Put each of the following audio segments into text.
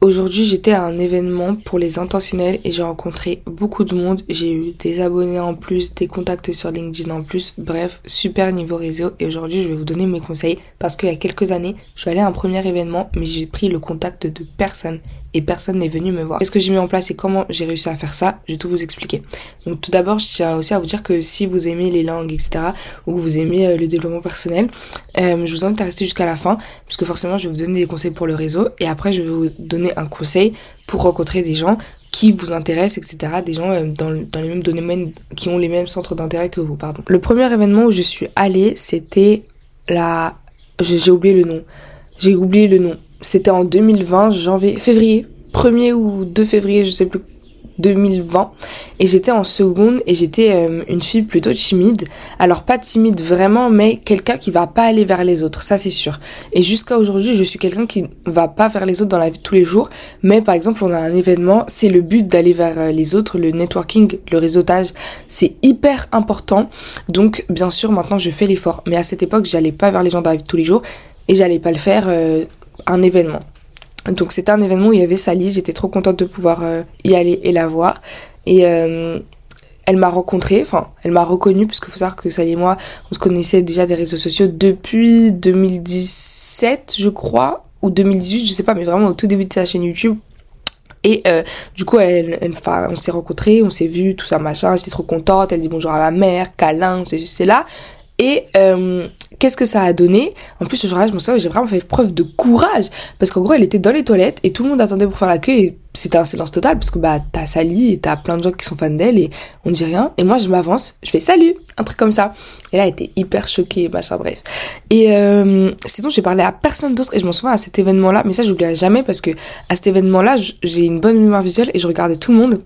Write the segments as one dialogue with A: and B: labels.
A: Aujourd'hui, j'étais à un événement pour les intentionnels et j'ai rencontré beaucoup de monde. J'ai eu des abonnés en plus, des contacts sur LinkedIn en plus. Bref, super niveau réseau. Et aujourd'hui, je vais vous donner mes conseils parce qu'il y a quelques années, je suis allée à un premier événement, mais j'ai pris le contact de personne et personne n'est venu me voir. Qu'est-ce que j'ai mis en place et comment j'ai réussi à faire ça? Je vais tout vous expliquer. Donc tout d'abord, je tiens aussi à vous dire que si vous aimez les langues, etc., ou que vous aimez euh, le développement personnel, euh, je vous invite à rester jusqu'à la fin, parce que forcément, je vais vous donner des conseils pour le réseau, et après, je vais vous donner un conseil pour rencontrer des gens qui vous intéressent, etc. Des gens euh, dans, dans les mêmes domaines, qui ont les mêmes centres d'intérêt que vous, pardon. Le premier événement où je suis allée, c'était la... J'ai oublié le nom. J'ai oublié le nom c'était en 2020, janvier, février, 1er ou 2 février, je sais plus, 2020. Et j'étais en seconde et j'étais euh, une fille plutôt timide. Alors pas timide vraiment, mais quelqu'un qui va pas aller vers les autres, ça c'est sûr. Et jusqu'à aujourd'hui, je suis quelqu'un qui va pas vers les autres dans la vie de tous les jours. Mais par exemple, on a un événement, c'est le but d'aller vers euh, les autres, le networking, le réseautage, c'est hyper important. Donc bien sûr, maintenant je fais l'effort. Mais à cette époque, j'allais pas vers les gens dans la vie de tous les jours et j'allais pas le faire euh, un événement. Donc c'était un événement où il y avait Sally, j'étais trop contente de pouvoir euh, y aller et la voir. Et euh, elle m'a rencontrée, enfin elle m'a reconnue parce qu'il faut savoir que Sally et moi on se connaissait déjà des réseaux sociaux depuis 2017 je crois ou 2018 je sais pas mais vraiment au tout début de sa chaîne YouTube et euh, du coup, on s'est rencontrés, on s'est vu, tout ça, machin. J'étais trop contente. Elle dit bonjour à ma mère, câlin, c'est là. Et euh, qu'est-ce que ça a donné? En plus, ce jour-là, je me souviens, j'ai vraiment fait preuve de courage. Parce qu'en gros, elle était dans les toilettes et tout le monde attendait pour faire la queue. Et c'était un silence total parce que bah t'as Sally et t'as plein de gens qui sont fans d'elle et on dit rien. Et moi, je m'avance, je fais salut, un truc comme ça. Et là, elle était hyper choquée, machin, bref. Et euh, sinon, j'ai parlé à personne d'autre et je m'en souviens à cet événement-là. Mais ça, j'oublierai jamais parce que à cet événement-là, j'ai une bonne mémoire visuelle et je regardais tout le monde.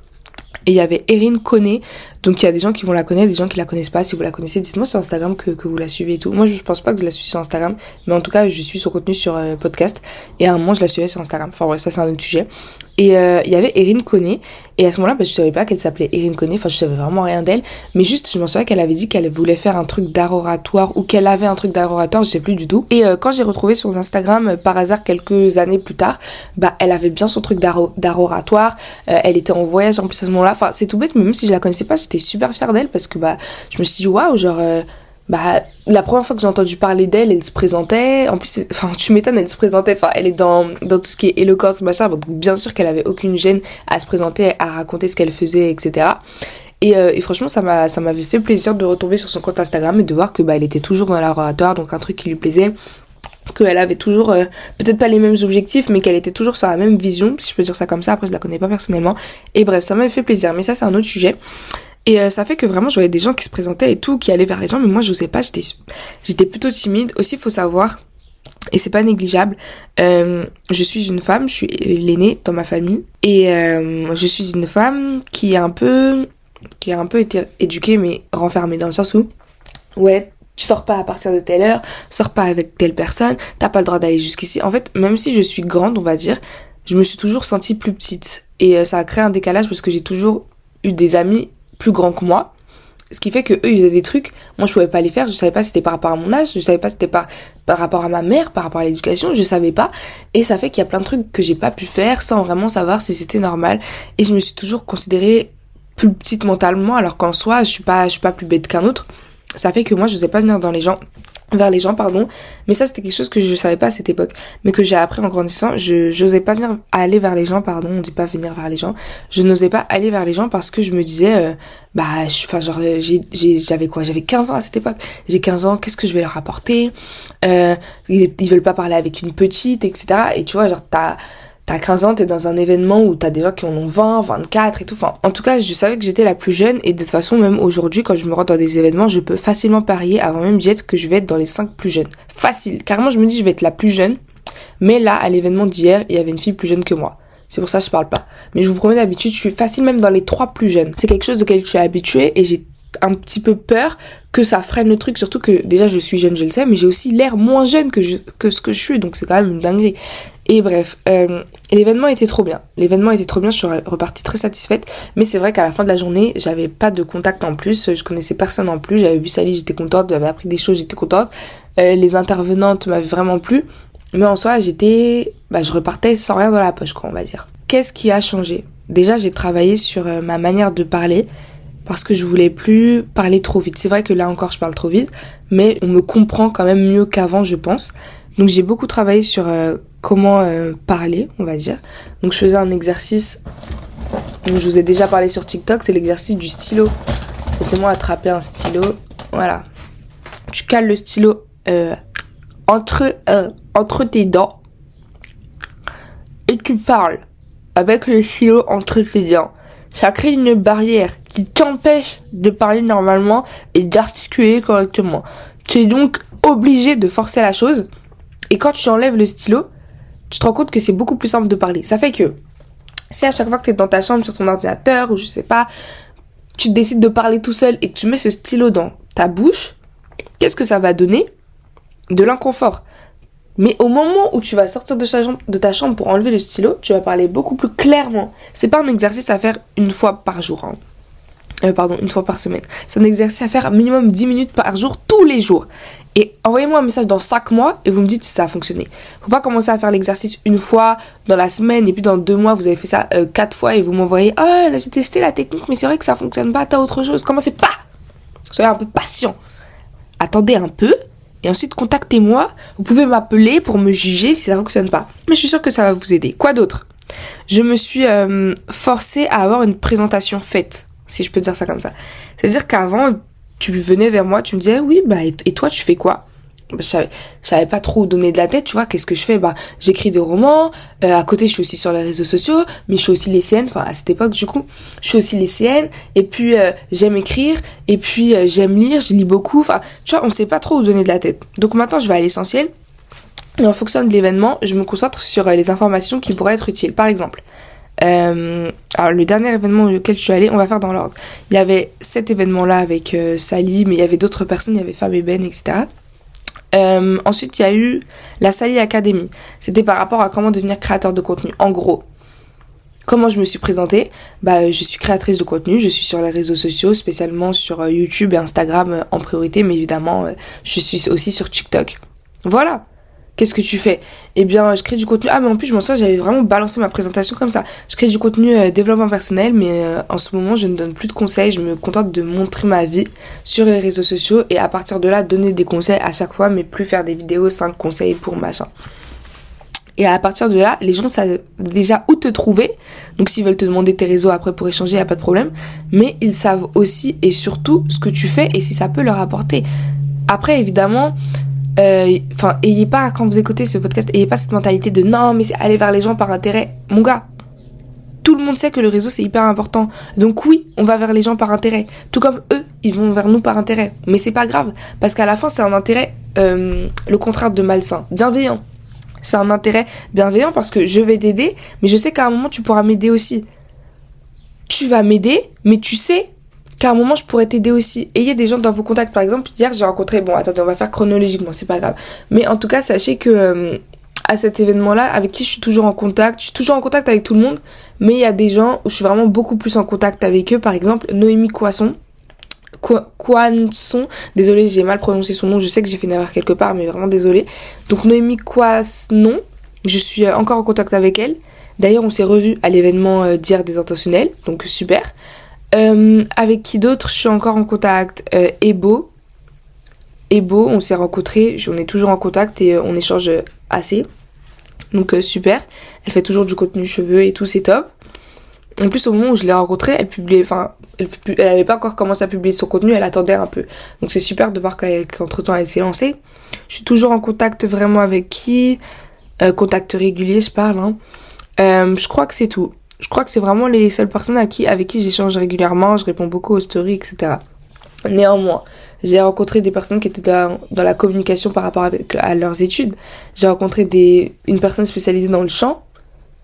A: Et il y avait Erin Coney, donc il y a des gens qui vont la connaître, des gens qui la connaissent pas. Si vous la connaissez, dites-moi sur Instagram que, que vous la suivez et tout. Moi, je pense pas que je la suis sur Instagram, mais en tout cas, je suis son contenu sur euh, podcast. Et à un moment, je la suivais sur Instagram. Enfin bref, ça c'est un autre sujet. Et euh, il y avait Erin Coney. Et à ce moment-là, bah, je savais pas qu'elle s'appelait Erin Coney. Enfin, je savais vraiment rien d'elle. Mais juste, je m'en souviens qu'elle avait dit qu'elle voulait faire un truc d'art oratoire ou qu'elle avait un truc d'art oratoire, je sais plus du tout. Et euh, quand j'ai retrouvé son Instagram par hasard quelques années plus tard, bah elle avait bien son truc d'art oratoire. elle était en voyage en plus à ce moment-là. Enfin, c'est tout bête, mais même si je la connaissais pas, super fière d'elle parce que bah je me suis dit waouh genre euh, bah la première fois que j'ai entendu parler d'elle elle se présentait. En plus enfin tu m'étonnes elle se présentait. Enfin elle est dans dans tout ce qui est éloquence machin. Donc bien sûr qu'elle avait aucune gêne à se présenter à raconter ce qu'elle faisait etc et, euh, et, franchement, ça m'a, ça m'avait fait plaisir de retomber sur son compte Instagram et de voir que bah elle était toujours dans l'oratoire, donc un truc qui lui plaisait, qu'elle avait toujours euh, peut-être pas les mêmes objectifs mais qu'elle était toujours sur la même vision si je peux dire ça comme ça. Après je la connais pas personnellement. Et bref ça m'avait fait plaisir. Mais ça c'est un autre sujet et euh, ça fait que vraiment, je voyais des gens qui se présentaient et tout, qui allaient vers les gens, mais moi, je sais pas, j'étais, j'étais plutôt timide. Aussi, faut savoir, et c'est pas négligeable, euh, je suis une femme, je suis l'aînée dans ma famille, et euh, je suis une femme qui est un peu, qui a un peu été éduquée, mais renfermée dans le sens où, ouais, tu sors pas à partir de telle heure, sors pas avec telle personne, t'as pas le droit d'aller jusqu'ici. En fait, même si je suis grande, on va dire, je me suis toujours sentie plus petite. Et ça a créé un décalage parce que j'ai toujours eu des amis plus que moi. Ce qui fait que eux, ils faisaient des trucs, moi je pouvais pas les faire, je savais pas si c'était par rapport à mon âge, je savais pas si c'était par, par rapport à ma mère, par rapport à l'éducation, je savais pas. Et ça fait qu'il y a plein de trucs que j'ai pas pu faire sans vraiment savoir si c'était normal. Et je me suis toujours considérée plus petite mentalement, alors qu'en soi, je suis pas, je suis pas plus bête qu'un autre. Ça fait que moi, je sais pas venir dans les gens vers les gens pardon. Mais ça c'était quelque chose que je savais pas à cette époque. Mais que j'ai appris en grandissant je j'osais pas venir aller vers les gens pardon on dit pas venir vers les gens. Je n'osais pas aller vers les gens parce que je me disais euh, bah enfin genre j'avais quoi? J'avais 15 ans à cette époque. J'ai 15 ans qu'est-ce que je vais leur apporter? Euh, ils, ils veulent pas parler avec une petite etc et tu vois genre t'as t'as 15 ans, t'es dans un événement où t'as des gens qui en ont 20, 24 et tout. Enfin, en tout cas, je savais que j'étais la plus jeune et de toute façon, même aujourd'hui, quand je me rends dans des événements, je peux facilement parier avant même d'y être que je vais être dans les 5 plus jeunes. Facile. Carrément, je me dis, je vais être la plus jeune. Mais là, à l'événement d'hier, il y avait une fille plus jeune que moi. C'est pour ça que je parle pas. Mais je vous promets d'habitude, je suis facile même dans les trois plus jeunes. C'est quelque chose auquel je suis habituée et j'ai un petit peu peur que ça freine le truc, surtout que déjà je suis jeune, je le sais, mais j'ai aussi l'air moins jeune que, ce que je suis, donc c'est quand même une dinguerie. Et bref, euh, l'événement était trop bien. L'événement était trop bien, je suis repartie très satisfaite. Mais c'est vrai qu'à la fin de la journée, j'avais pas de contact en plus, je connaissais personne en plus. J'avais vu Sally, j'étais contente, j'avais appris des choses, j'étais contente. Euh, les intervenantes m'avaient vraiment plu. Mais en soi, j'étais, bah, je repartais sans rien dans la poche, quoi, on va dire. Qu'est-ce qui a changé? Déjà, j'ai travaillé sur euh, ma manière de parler parce que je voulais plus parler trop vite. C'est vrai que là encore, je parle trop vite, mais on me comprend quand même mieux qu'avant, je pense. Donc, j'ai beaucoup travaillé sur euh, comment euh, parler, on va dire. Donc, je faisais un exercice. je vous ai déjà parlé sur TikTok, c'est l'exercice du stylo. Laissez-moi attraper un stylo. Voilà. Tu cales le stylo entre entre tes dents et tu parles avec le stylo entre tes dents. Ça crée une barrière qui t'empêche de parler normalement et d'articuler correctement. Tu es donc obligé de forcer la chose et quand tu enlèves le stylo, tu te rends compte que c'est beaucoup plus simple de parler. Ça fait que si à chaque fois que tu es dans ta chambre sur ton ordinateur ou je sais pas, tu décides de parler tout seul et que tu mets ce stylo dans ta bouche, qu'est-ce que ça va donner? De l'inconfort. Mais au moment où tu vas sortir de ta, chambre, de ta chambre pour enlever le stylo, tu vas parler beaucoup plus clairement. C'est pas un exercice à faire une fois par jour. Hein. Euh, pardon, une fois par semaine. C'est un exercice à faire minimum 10 minutes par jour, tous les jours. Et envoyez-moi un message dans 5 mois et vous me dites si ça a fonctionné. Faut pas commencer à faire l'exercice une fois dans la semaine et puis dans deux mois vous avez fait ça euh, quatre fois et vous m'envoyez ah là j'ai testé la technique mais c'est vrai que ça fonctionne pas t'as autre chose. Commencez pas? Soyez un peu patient. Attendez un peu et ensuite, contactez-moi. Vous pouvez m'appeler pour me juger si ça fonctionne pas. Mais je suis sûre que ça va vous aider. Quoi d'autre? Je me suis euh, forcée à avoir une présentation faite, si je peux dire ça comme ça. C'est-à-dire qu'avant, tu venais vers moi, tu me disais, oui, bah, et toi, tu fais quoi? Bah, je savais, savais pas trop où donner de la tête, tu vois, qu'est-ce que je fais? Bah, j'écris des romans, euh, à côté je suis aussi sur les réseaux sociaux, mais je suis aussi lycéenne, enfin à cette époque du coup, je suis aussi lycéenne, et puis euh, j'aime écrire, et puis euh, j'aime lire, je lis beaucoup, enfin, tu vois, on sait pas trop où donner de la tête. Donc maintenant je vais à l'essentiel, et en fonction de l'événement, je me concentre sur les informations qui pourraient être utiles. Par exemple, alors le dernier événement auquel je suis allée, on va faire dans l'ordre. Il y avait cet événement-là avec Sally, mais il y avait d'autres personnes, il y avait Fab et Ben, etc. Euh, ensuite, il y a eu la Sally Academy. C'était par rapport à comment devenir créateur de contenu. En gros, comment je me suis présentée? Bah, je suis créatrice de contenu. Je suis sur les réseaux sociaux, spécialement sur euh, YouTube et Instagram euh, en priorité, mais évidemment, je suis aussi sur TikTok. Voilà. Qu'est-ce que tu fais? Eh bien, je crée du contenu. Ah, mais en plus, je m'en souviens, j'avais vraiment balancé ma présentation comme ça. Je crée du contenu euh, développement personnel, mais euh, en ce moment, je ne donne plus de conseils. Je me contente de montrer ma vie sur les réseaux sociaux et à partir de là, donner des conseils à chaque fois, mais plus faire des vidéos 5 conseils pour machin. Et à partir de là, les gens savent déjà où te trouver. Donc s'ils veulent te demander tes réseaux après pour échanger, il a pas de problème. Mais ils savent aussi et surtout ce que tu fais et si ça peut leur apporter. Après, évidemment, enfin, ayez pas, quand vous écoutez ce podcast, ayez pas cette mentalité de non, mais c'est aller vers les gens par intérêt. Mon gars, tout le monde sait que le réseau c'est hyper important. Donc oui, on va vers les gens par intérêt. Tout comme eux, ils vont vers nous par intérêt. Mais c'est pas grave, parce qu'à la fin c'est un intérêt, euh, le contraire de malsain, bienveillant. C'est un intérêt bienveillant parce que je vais t'aider, mais je sais qu'à un moment tu pourras m'aider aussi. Tu vas m'aider, mais tu sais qu'à un moment je pourrais t'aider aussi. Ayez des gens dans vos contacts. Par exemple, hier j'ai rencontré, bon attendez, on va faire chronologiquement, c'est pas grave. Mais en tout cas, sachez que euh, à cet événement-là, avec qui je suis toujours en contact, je suis toujours en contact avec tout le monde, mais il y a des gens où je suis vraiment beaucoup plus en contact avec eux. Par exemple, Noémie Coisson. Quanson, désolé j'ai mal prononcé son nom, je sais que j'ai fait une erreur quelque part, mais vraiment désolé. Donc Noémie Quasnon, je suis euh, encore en contact avec elle. D'ailleurs, on s'est revu à l'événement euh, d'hier des intentionnels, donc super. Euh, avec qui d'autre? Je suis encore en contact euh, Ebo. Ebo, on s'est rencontrés, on est toujours en contact et euh, on échange assez. Donc euh, super. Elle fait toujours du contenu cheveux et tout, c'est top. En plus, au moment où je l'ai rencontrée, elle publiait, enfin, elle, elle avait pas encore commencé à publier son contenu, elle attendait un peu. Donc c'est super de voir qu'entre temps elle s'est lancée. Je suis toujours en contact vraiment avec qui? Contact régulier, je parle. Hein. je crois que c'est tout je crois que c'est vraiment les seules personnes à qui, avec qui j'échange régulièrement, je réponds beaucoup aux stories, etc. Néanmoins, j'ai rencontré des personnes qui étaient dans, dans la communication par rapport avec, à leurs études. J'ai rencontré des, une personne spécialisée dans le chant.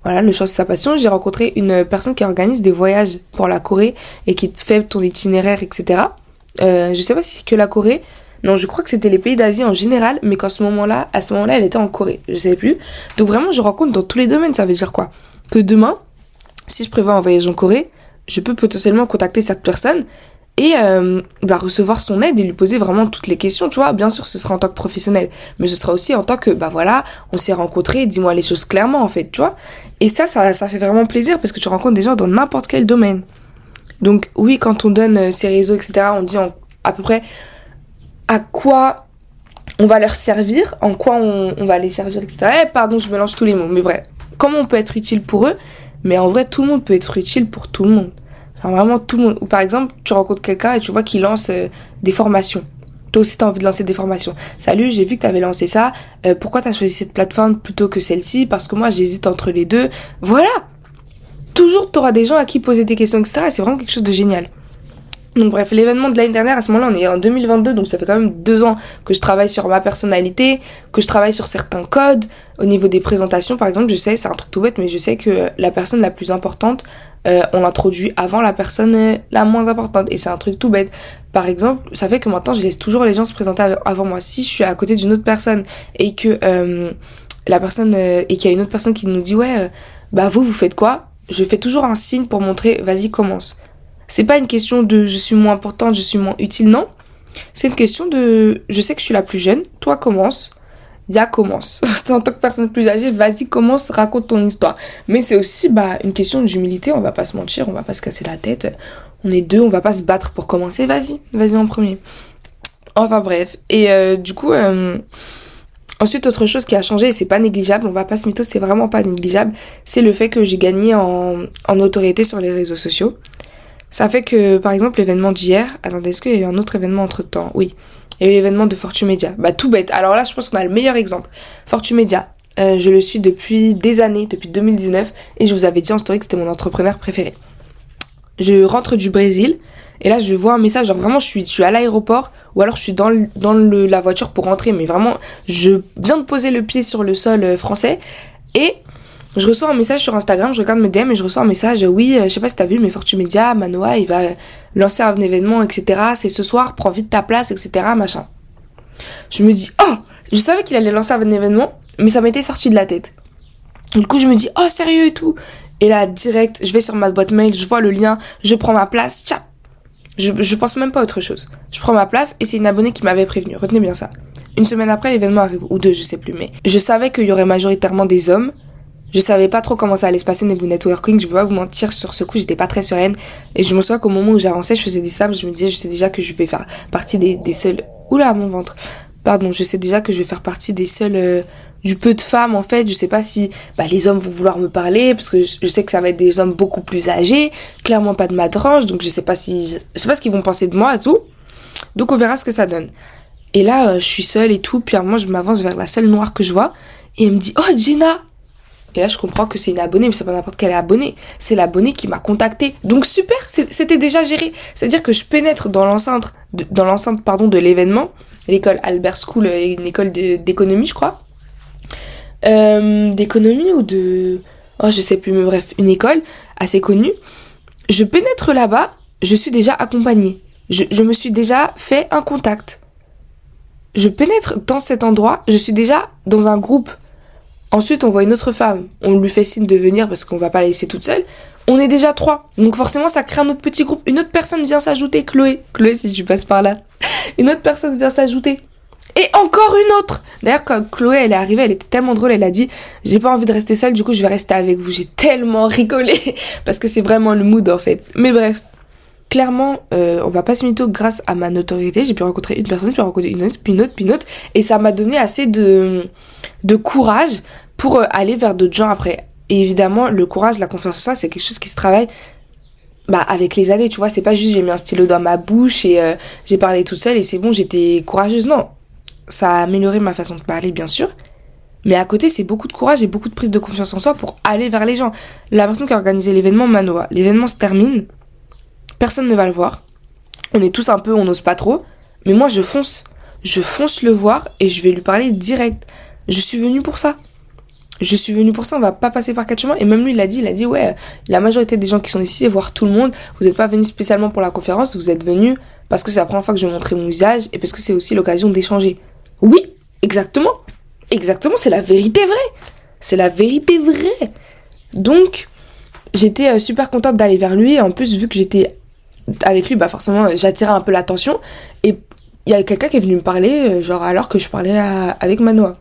A: Voilà, le chant c'est sa passion. J'ai rencontré une personne qui organise des voyages pour la Corée et qui fait ton itinéraire, etc. Euh, je sais pas si c'est que la Corée. Non, je crois que c'était les pays d'Asie en général, mais qu'en ce moment-là, à ce moment-là, elle était en Corée. Je sais plus. Donc vraiment, je rencontre dans tous les domaines. Ça veut dire quoi? Que demain, si je prévois un voyage en Corée, je peux potentiellement contacter cette personne et euh, bah, recevoir son aide et lui poser vraiment toutes les questions, tu vois. Bien sûr, ce sera en tant que professionnel, mais ce sera aussi en tant que, bah voilà, on s'est rencontrés, dis-moi les choses clairement, en fait, tu vois. Et ça, ça, ça fait vraiment plaisir parce que tu rencontres des gens dans n'importe quel domaine. Donc oui, quand on donne euh, ces réseaux, etc., on dit à peu près à quoi on va leur servir, en quoi on, on va les servir, etc. Eh, pardon, je mélange tous les mots, mais bref, comment on peut être utile pour eux, mais en vrai, tout le monde peut être utile pour tout le monde. Enfin, vraiment tout le monde. Ou par exemple, tu rencontres quelqu'un et tu vois qu'il lance euh, des formations. Toi aussi, t'as envie de lancer des formations. Salut, j'ai vu que t'avais lancé ça. Euh, pourquoi t'as choisi cette plateforme plutôt que celle-ci? Parce que moi, j'hésite entre les deux. Voilà Toujours, t'auras des gens à qui poser des questions, etc. Et c'est vraiment quelque chose de génial. Donc bref, l'événement de l'année dernière, à ce moment-là, on est en 2022, donc ça fait quand même deux ans que je travaille sur ma personnalité, que je travaille sur certains codes. Au niveau des présentations, par exemple, je sais, c'est un truc tout bête, mais je sais que la personne la plus importante, euh, on l'introduit avant la personne euh, la moins importante. Et c'est un truc tout bête. Par exemple, ça fait que maintenant, je laisse toujours les gens se présenter avant moi. Si je suis à côté d'une autre personne et que euh, la personne et qu'il y a une autre personne qui nous dit ouais, bah vous, vous faites quoi? Je fais toujours un signe pour montrer, vas-y, commence. C'est pas une question de je suis moins importante, je suis moins utile, non. C'est une question de je sais que je suis la plus jeune, toi commence. Ya commence. en tant que personne plus âgée, vas-y commence, raconte ton histoire. Mais c'est aussi bah une question d'humilité, on va pas se mentir, on va pas se casser la tête. On est deux, on va pas se battre pour commencer, vas-y, vas-y en premier. Enfin bref, et euh, du coup euh, Ensuite, autre chose qui a changé, et c'est pas négligeable, on va pas se mytho, c'est vraiment pas négligeable, c'est le fait que j'ai gagné en, en autorité sur les réseaux sociaux. Ça fait que, par exemple, l'événement d'hier, attendez, est-ce qu'il y a eu un autre événement entre temps Oui. Il y a eu l'événement de Fortune Media. Bah, tout bête. Alors là, je pense qu'on a le meilleur exemple. Fortune Media. Euh, je le suis depuis des années, depuis 2019, et je vous avais dit en story que c'était mon entrepreneur préféré. Je rentre du Brésil, et là, je vois un message, genre vraiment, je suis, je suis à l'aéroport, ou alors je suis dans, dans la voiture pour rentrer, mais vraiment, je viens de poser le pied sur le sol euh, français, et je reçois un message sur Instagram, je regarde mes DM et je reçois un message, oui, euh, je sais pas si t'as vu, mais Fortune Media, Manoa, il va lancer un événement, etc. C'est ce soir, prends vite ta place, etc. Machin. Je me dis, oh, je savais qu'il allait lancer un événement, mais ça m'était sorti de la tête. Du coup, je me dis, oh, sérieux et tout. Et là, direct, je vais sur ma boîte mail, je vois le lien, je prends ma place, tcha. Je, je pense même pas à autre chose. Je prends ma place et c'est une abonnée qui m'avait prévenu. Retenez bien ça. Une semaine après, l'événement arrive, ou deux, je sais plus, mais je savais qu'il y aurait majoritairement des hommes, je savais pas trop comment ça allait se passer niveau networking, je peux pas vous mentir, sur ce coup j'étais pas très sereine. Et je me souviens qu'au moment où j'avançais, je faisais des sables, je me disais, je sais déjà que je vais faire partie des, des seuls... Oula, mon ventre Pardon, je sais déjà que je vais faire partie des seuls... Euh, du peu de femmes en fait, je sais pas si bah, les hommes vont vouloir me parler parce que je, sais que ça va être des hommes beaucoup plus âgés, clairement pas de ma tranche, donc je sais pas si je sais pas ce qu'ils vont penser de moi et tout. Donc on verra ce que ça donne. Et là, euh, je suis seule et tout, puis à un moment je m'avance vers la seule noire que je vois et elle me dit "Oh Jenna, et là, je comprends que c'est une abonnée, mais c'est pas n'importe quelle abonnée. C'est l'abonnée qui m'a contacté. Donc super, c'était déjà géré. C'est-à-dire que je pénètre dans l'enceinte, dans l'enceinte, pardon, de l'événement. L'école Albert School, euh, une école d'économie, je crois. Euh, d'économie ou de, oh, je sais plus, mais bref, une école assez connue. Je pénètre là-bas, je suis déjà accompagnée. Je, je me suis déjà fait un contact. Je pénètre dans cet endroit, je suis déjà dans un groupe Ensuite, on voit une autre femme. On lui fait signe de venir parce qu'on va pas la laisser toute seule. On est déjà trois. Donc forcément, ça crée un autre petit groupe. Une autre personne vient s'ajouter. Chloé. Chloé, si tu passes par là. Une autre personne vient s'ajouter. Et encore une autre. D'ailleurs, quand Chloé, elle est arrivée, elle était tellement drôle. Elle a dit, j'ai pas envie de rester seule. Du coup, je vais rester avec vous. J'ai tellement rigolé. parce que c'est vraiment le mood, en fait. Mais bref. Clairement, euh, on va pas se mytho grâce à ma notoriété. J'ai pu rencontrer une personne, puis rencontrer une autre, puis une autre, puis une autre. Et ça m'a donné assez de, de courage pour euh, aller vers d'autres gens après. Et évidemment, le courage, la confiance en soi, c'est quelque chose qui se travaille bah avec les années, tu vois, c'est pas juste j'ai mis un stylo dans ma bouche et euh, j'ai parlé toute seule et c'est bon, j'étais courageuse. Non, ça a amélioré ma façon de parler, bien sûr. Mais à côté, c'est beaucoup de courage et beaucoup de prise de confiance en soi pour aller vers les gens. La personne qui a organisé l'événement, Manoa, l'événement se termine, personne ne va le voir. On est tous un peu, on n'ose pas trop. Mais moi, je fonce. Je fonce le voir et je vais lui parler direct. Je suis venue pour ça je suis venu pour ça, on va pas passer par quatre chemins. Et même lui, il a dit, il a dit, ouais, la majorité des gens qui sont ici, voir tout le monde, vous n'êtes pas venu spécialement pour la conférence, vous êtes venu parce que c'est la première fois que je vais montrer mon visage et parce que c'est aussi l'occasion d'échanger. Oui, exactement. Exactement, c'est la vérité vraie. C'est la vérité vraie. Donc, j'étais euh, super contente d'aller vers lui. Et en plus, vu que j'étais avec lui, bah forcément, j'attirais un peu l'attention. Et il y a quelqu'un qui est venu me parler, euh, genre alors que je parlais avec Manoa.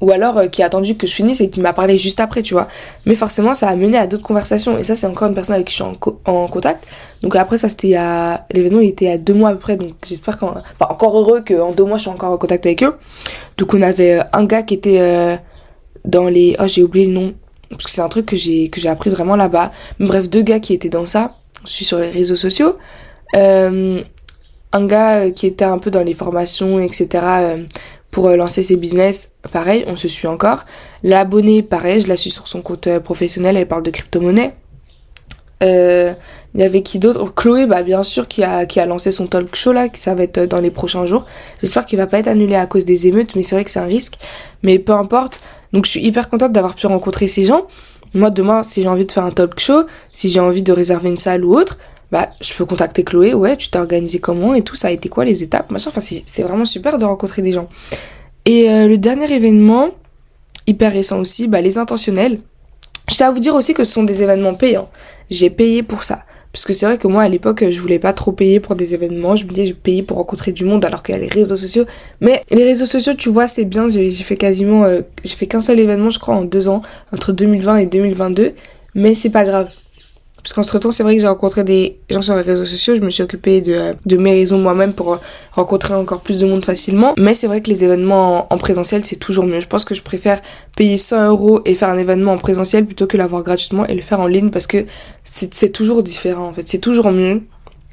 A: Ou alors euh, qui a attendu que je finisse et qui m'a parlé juste après, tu vois. Mais forcément, ça a mené à d'autres conversations. Et ça, c'est encore une personne avec qui je suis en, contact. Donc après, ça, c'était à... L'événement, il était à deux mois à peu près. Donc j'espère qu'en... Enfin, encore heureux qu'en deux mois, je suis encore en contact avec eux. Donc on avait un gars qui était dans les... Oh, j'ai oublié le nom parce que c'est un truc que j'ai que j'ai appris vraiment là-bas. Bref, deux gars qui étaient dans ça. Je suis sur les réseaux sociaux. Euh, un gars euh, qui était un peu dans les formations, etc. Euh, pour lancer ses business, pareil, on se suit encore. L'abonné, pareil, je la suis sur son compte professionnel, elle parle de crypto-monnaie. Il y avait qui d'autre? Chloé, bah bien sûr, qui a qui a lancé son talk show là, qui ça va être dans les prochains jours. J'espère qu'il va pas être annulé à cause des émeutes, mais c'est vrai que c'est un risque. Mais peu importe. Donc je suis hyper contente d'avoir pu rencontrer ces gens. Moi demain, si j'ai envie de faire un talk show, si j'ai envie de réserver une salle ou autre, bah je peux contacter Chloé. Ouais, tu t'es organisé comment et tout, ça a été quoi les étapes, machin. Enfin c'est vraiment super de rencontrer des gens. Et euh, le dernier événement, hyper récent aussi, bah les intentionnels. Je tiens à vous dire aussi que ce sont des événements payants. J'ai payé pour ça. Parce que c'est vrai que moi, à l'époque, je voulais pas trop payer pour des événements. Je me disais, je payer pour rencontrer du monde alors qu'il y a les réseaux sociaux. Mais les réseaux sociaux, tu vois, c'est bien. J'ai fait quasiment, euh, j'ai fait qu'un seul événement, je crois, en deux ans, entre 2020 et 2022. Mais c'est pas grave. Parce qu'entre temps, c'est vrai que j'ai rencontré des gens sur les réseaux sociaux, je me suis occupée de, de mes réseaux moi-même pour rencontrer encore plus de monde facilement. Mais c'est vrai que les événements en, présentiel, c'est toujours mieux. Je pense que je préfère payer 100 euros et faire un événement en présentiel plutôt que l'avoir gratuitement et le faire en ligne parce que c'est toujours différent en fait. C'est toujours mieux.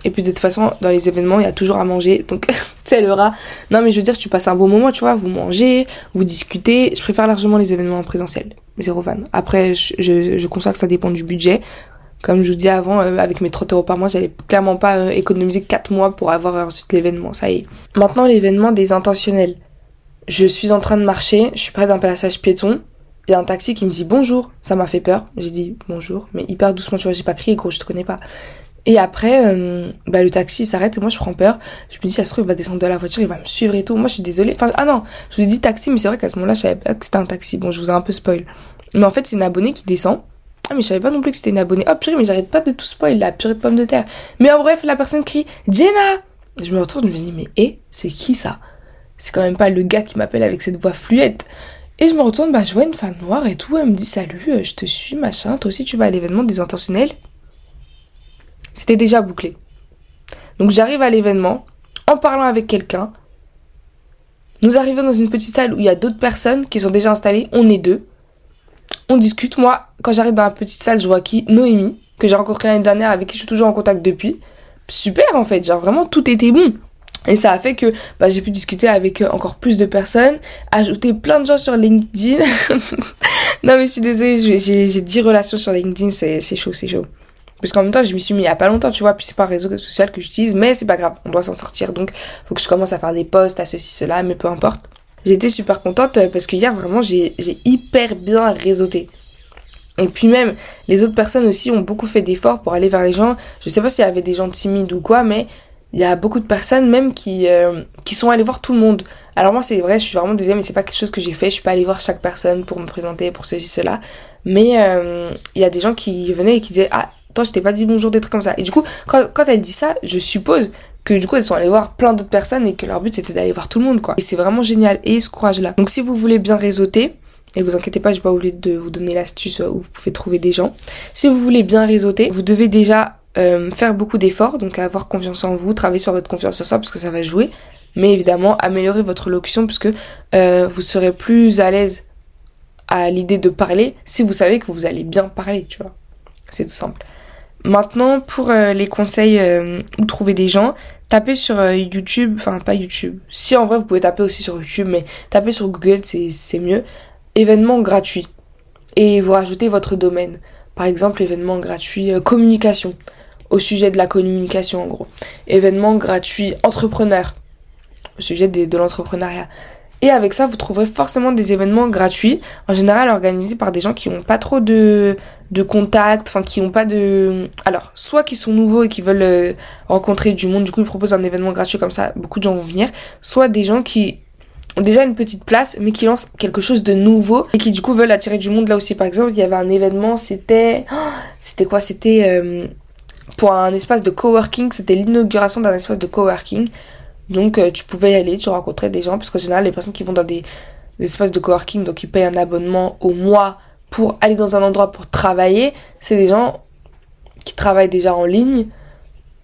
A: Et puis de toute façon, dans les événements, il y a toujours à manger. Donc, tu le rat. Non, mais je veux dire, tu passes un bon moment, tu vois, vous mangez, vous discutez. Je préfère largement les événements en présentiel. Zéro van. Après, je, je, je que ça dépend du budget. Comme je vous dis avant, euh, avec mes 30 euros par mois, j'allais clairement pas euh, économiser 4 mois pour avoir ensuite l'événement. Ça y est. Maintenant, l'événement des intentionnels. Je suis en train de marcher, je suis près d'un passage piéton. Il y a un taxi qui me dit bonjour. Ça m'a fait peur. J'ai dit bonjour, mais hyper doucement, tu vois, j'ai pas crié, gros, je te connais pas. Et après, euh, bah, le taxi s'arrête et moi je prends peur. Je me dis, ça se trouve, il va descendre de la voiture, il va me suivre et tout. Moi je suis désolée. Enfin, ah non, je vous ai dit taxi, mais c'est vrai qu'à ce moment-là, je savais pas que c'était un taxi. Bon, je vous ai un peu spoil. Mais en fait, c'est une abonnée qui descend. Ah mais je savais pas non plus que c'était une abonnée. Oh purée mais j'arrête pas de tout spoil la purée de pommes de terre. Mais en bref la personne crie Jenna Je me retourne, je me dis mais hé, c'est qui ça? C'est quand même pas le gars qui m'appelle avec cette voix fluette. Et je me retourne, bah je vois une femme noire et tout, elle me dit salut, euh, je te suis, machin, toi aussi tu vas à l'événement des intentionnels? C'était déjà bouclé. Donc j'arrive à l'événement, en parlant avec quelqu'un. Nous arrivons dans une petite salle où il y a d'autres personnes qui sont déjà installées, on est deux on discute. Moi, quand j'arrive dans la petite salle, je vois qui? Noémie, que j'ai rencontré l'année dernière, avec qui je suis toujours en contact depuis. Super en fait, genre vraiment tout était bon. Et ça a fait que bah, j'ai pu discuter avec euh, encore plus de personnes, ajouter plein de gens sur LinkedIn. non mais je suis désolée, j'ai, j'ai 10 relations sur LinkedIn, c'est, c'est chaud, c'est chaud. Parce qu'en même temps, je m'y suis mis il y a pas longtemps, tu vois, puis c'est pas un réseau social que j'utilise, mais c'est pas grave, on doit s'en sortir, donc faut que je commence à faire des posts, à ceci, cela, mais peu importe. J'étais super contente euh, parce que hier vraiment j'ai hyper bien réseauté. Et puis même, les autres personnes aussi ont beaucoup fait d'efforts pour aller vers les gens. Je sais pas s'il y avait des gens timides ou quoi, mais il y a beaucoup de personnes même qui euh, qui sont allées voir tout le monde. Alors moi c'est vrai, je suis vraiment désolée, mais c'est pas quelque chose que j'ai fait. Je suis pas allée voir chaque personne pour me présenter, pour ceci, cela. Mais euh, il y a des gens qui venaient et qui disaient ah toi je t'ai pas dit bonjour des trucs comme ça. Et du coup quand quand elle dit ça, je suppose que du coup elles sont allées voir plein d'autres personnes et que leur but c'était d'aller voir tout le monde quoi. Et c'est vraiment génial et ce courage là. Donc si vous voulez bien réseauter, et vous inquiétez pas, j'ai pas oublié de vous donner l'astuce où vous pouvez trouver des gens. Si vous voulez bien réseauter, vous devez déjà euh, faire beaucoup d'efforts, donc avoir confiance en vous, travailler sur votre confiance en soi parce que ça va jouer. Mais évidemment, améliorer votre locution puisque euh, vous serez plus à l'aise à l'idée de parler si vous savez que vous allez bien parler, tu vois. C'est tout simple. Maintenant, pour euh, les conseils euh, où trouver des gens, tapez sur euh, YouTube, enfin pas YouTube. Si en vrai vous pouvez taper aussi sur YouTube, mais tapez sur Google, c'est mieux. Événements gratuits. Et vous rajoutez votre domaine. Par exemple, événement gratuit communication. Au sujet de la communication en gros. Événement gratuit entrepreneur. Au sujet de, de l'entrepreneuriat. Et avec ça, vous trouverez forcément des événements gratuits, en général organisés par des gens qui n'ont pas trop de, de contacts, enfin qui n'ont pas de... Alors, soit qui sont nouveaux et qui veulent euh, rencontrer du monde, du coup ils proposent un événement gratuit comme ça, beaucoup de gens vont venir, soit des gens qui ont déjà une petite place mais qui lancent quelque chose de nouveau et qui du coup veulent attirer du monde là aussi. Par exemple, il y avait un événement, c'était... C'était quoi? C'était... Euh, pour un espace de coworking. C'était l'inauguration d'un espace de coworking. Donc euh, tu pouvais y aller, tu rencontrais des gens, parce qu'en général les personnes qui vont dans des, espaces de coworking, donc ils payent un abonnement au mois pour aller dans un endroit pour travailler, c'est des gens qui travaillent déjà en ligne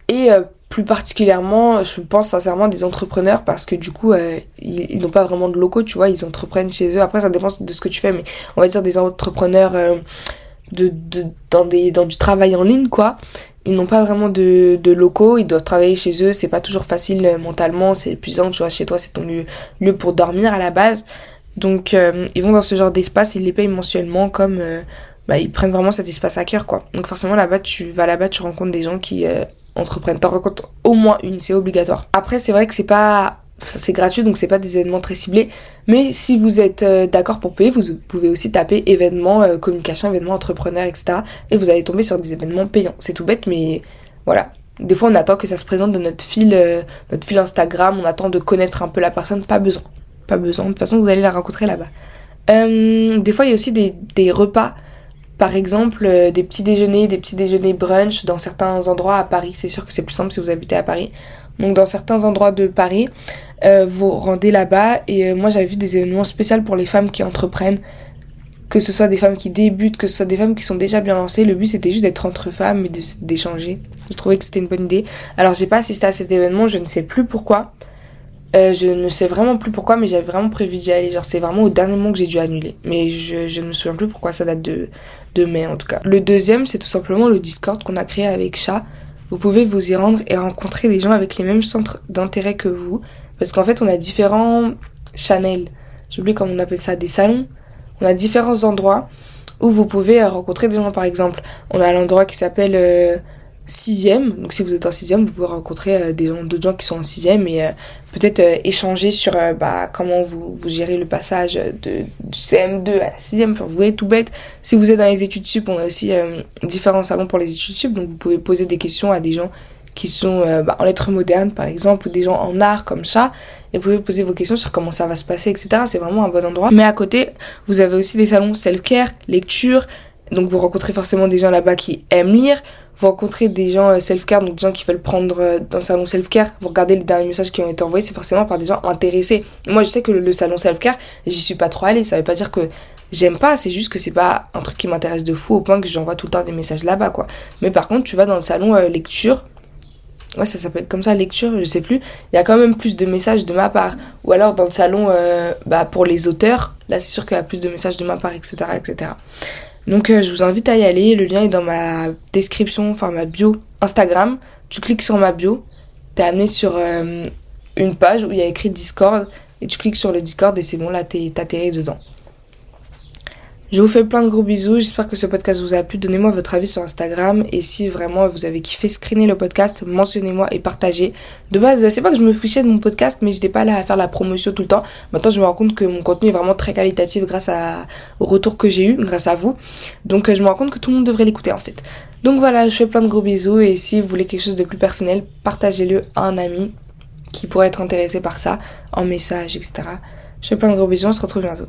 A: et euh, plus particulièrement, je pense sincèrement des entrepreneurs parce que du coup, euh, ils, n'ont pas vraiment de locaux, tu vois, ils entreprennent chez eux. Après, ça dépend de ce que tu fais, mais on va dire des entrepreneurs de, de, dans, des, dans du travail en ligne, quoi ils n'ont pas vraiment de, de locaux, ils doivent travailler chez eux, c'est pas toujours facile euh, mentalement, c'est épuisant, tu vois, chez toi c'est ton lieu, lieu pour dormir à la base. Donc euh, ils vont dans ce genre d'espace, ils les payent mensuellement comme euh, bah, ils prennent vraiment cet espace à cœur quoi. Donc forcément là-bas tu vas là-bas, tu rencontres des gens qui entreprennent. T'en rencontres au moins une, c'est obligatoire. Après c'est vrai que c'est pas c'est gratuit donc c'est pas des événements très ciblés. Mais si vous êtes euh, d'accord pour payer vous pouvez aussi taper événements euh, communication événements entrepreneurs etc et vous allez tomber sur des événements payants. C'est tout bête mais voilà. Des fois on attend que ça se présente dans notre fil euh, notre fil Instagram on attend de connaître un peu la personne pas besoin. Pas besoin. De toute façon vous allez la rencontrer là-bas. Des fois il y a aussi des, des repas. Par exemple des petits déjeuners des petits déjeuners brunch dans certains endroits à Paris. C'est sûr que c'est plus simple si vous habitez à Paris donc dans certains endroits de Paris, euh, vous rendez là-bas et euh, moi j'avais vu des événements spéciaux pour les femmes qui entreprennent, que ce soit des femmes qui débutent, que ce soit des femmes qui sont déjà bien lancées. Le but c'était juste d'être entre femmes et d'échanger. Je trouvais que c'était une bonne idée. Alors j'ai pas assisté à cet événement, je ne sais plus pourquoi. Euh, je ne sais vraiment plus pourquoi, mais j'avais vraiment prévu d'y aller. Genre, c'est vraiment au dernier moment que j'ai dû annuler. Mais je, ne me souviens plus pourquoi ça date de, de mai, en tout cas. Le deuxième, c'est tout simplement le Discord qu'on a créé avec Chat. Vous pouvez vous y rendre et rencontrer des gens avec les mêmes centres d'intérêt que vous. Parce qu'en fait, on a différents channels. J'oublie comment on appelle ça, des salons. On a différents endroits où vous pouvez euh, rencontrer des gens, par exemple. On a l'endroit qui s'appelle euh, sixième. Donc si vous êtes en sixième, vous pouvez rencontrer euh, des gens, d'autres gens qui sont en sixième et euh, peut-être euh, échanger sur bah, comment vous, vous gérez le passage de, du CM2 à la sixième. Enfin, vous voyez, tout bête. Si vous êtes dans les études sup, on a aussi différents salons pour les études sup. Donc vous pouvez poser des questions à des gens qui sont bah, en lettres modernes, par exemple, ou des gens en art comme ça. Et vous pouvez poser vos questions sur comment ça va se passer, etc. C'est vraiment un bon endroit. Mais à côté, vous avez aussi des salons self-care, lecture. Donc vous rencontrez forcément des gens là-bas qui aiment lire vous rencontrez des gens euh, self-care, donc des gens qui veulent prendre euh, dans le salon self-care, vous regardez les derniers messages qui ont été envoyés, c'est forcément par des gens intéressés. Moi, je sais que le, salon self-care, j'y suis pas trop allée, ça veut pas dire que j'aime pas, c'est juste que c'est pas un truc qui m'intéresse de fou au point que j'envoie tout le temps des messages là-bas, quoi. Mais par contre, tu vas dans le salon euh, lecture, ouais, ça s'appelle comme ça, lecture, je sais plus, il y a quand même plus de messages de ma part. Ou alors dans le salon, bah, pour les auteurs, là, c'est sûr qu'il y a plus de messages de ma part, etc., etc. Donc euh, je vous invite à y aller, le lien est dans ma description, enfin ma bio Instagram. Tu cliques sur ma bio, t'es amené sur euh, une page où il y a écrit Discord et tu cliques sur le Discord et c'est bon là t'es atterri dedans. Je vous fais plein de gros bisous. J'espère que ce podcast vous a plu. Donnez-moi votre avis sur Instagram. Et si vraiment vous avez kiffé screener le podcast, mentionnez-moi et partagez. De base, c'est pas que je me fichais de mon podcast, mais j'étais pas là à faire la promotion tout le temps. Maintenant, je me rends compte que mon contenu est vraiment très qualitatif grâce à, au retour que j'ai eu, grâce à vous. Donc, je me rends compte que tout le monde devrait l'écouter, en fait. Donc voilà, je fais plein de gros bisous. Et si vous voulez quelque chose de plus personnel, partagez-le à un ami qui pourrait être intéressé par ça, en message, etc. Je fais plein de gros bisous. On se retrouve bientôt.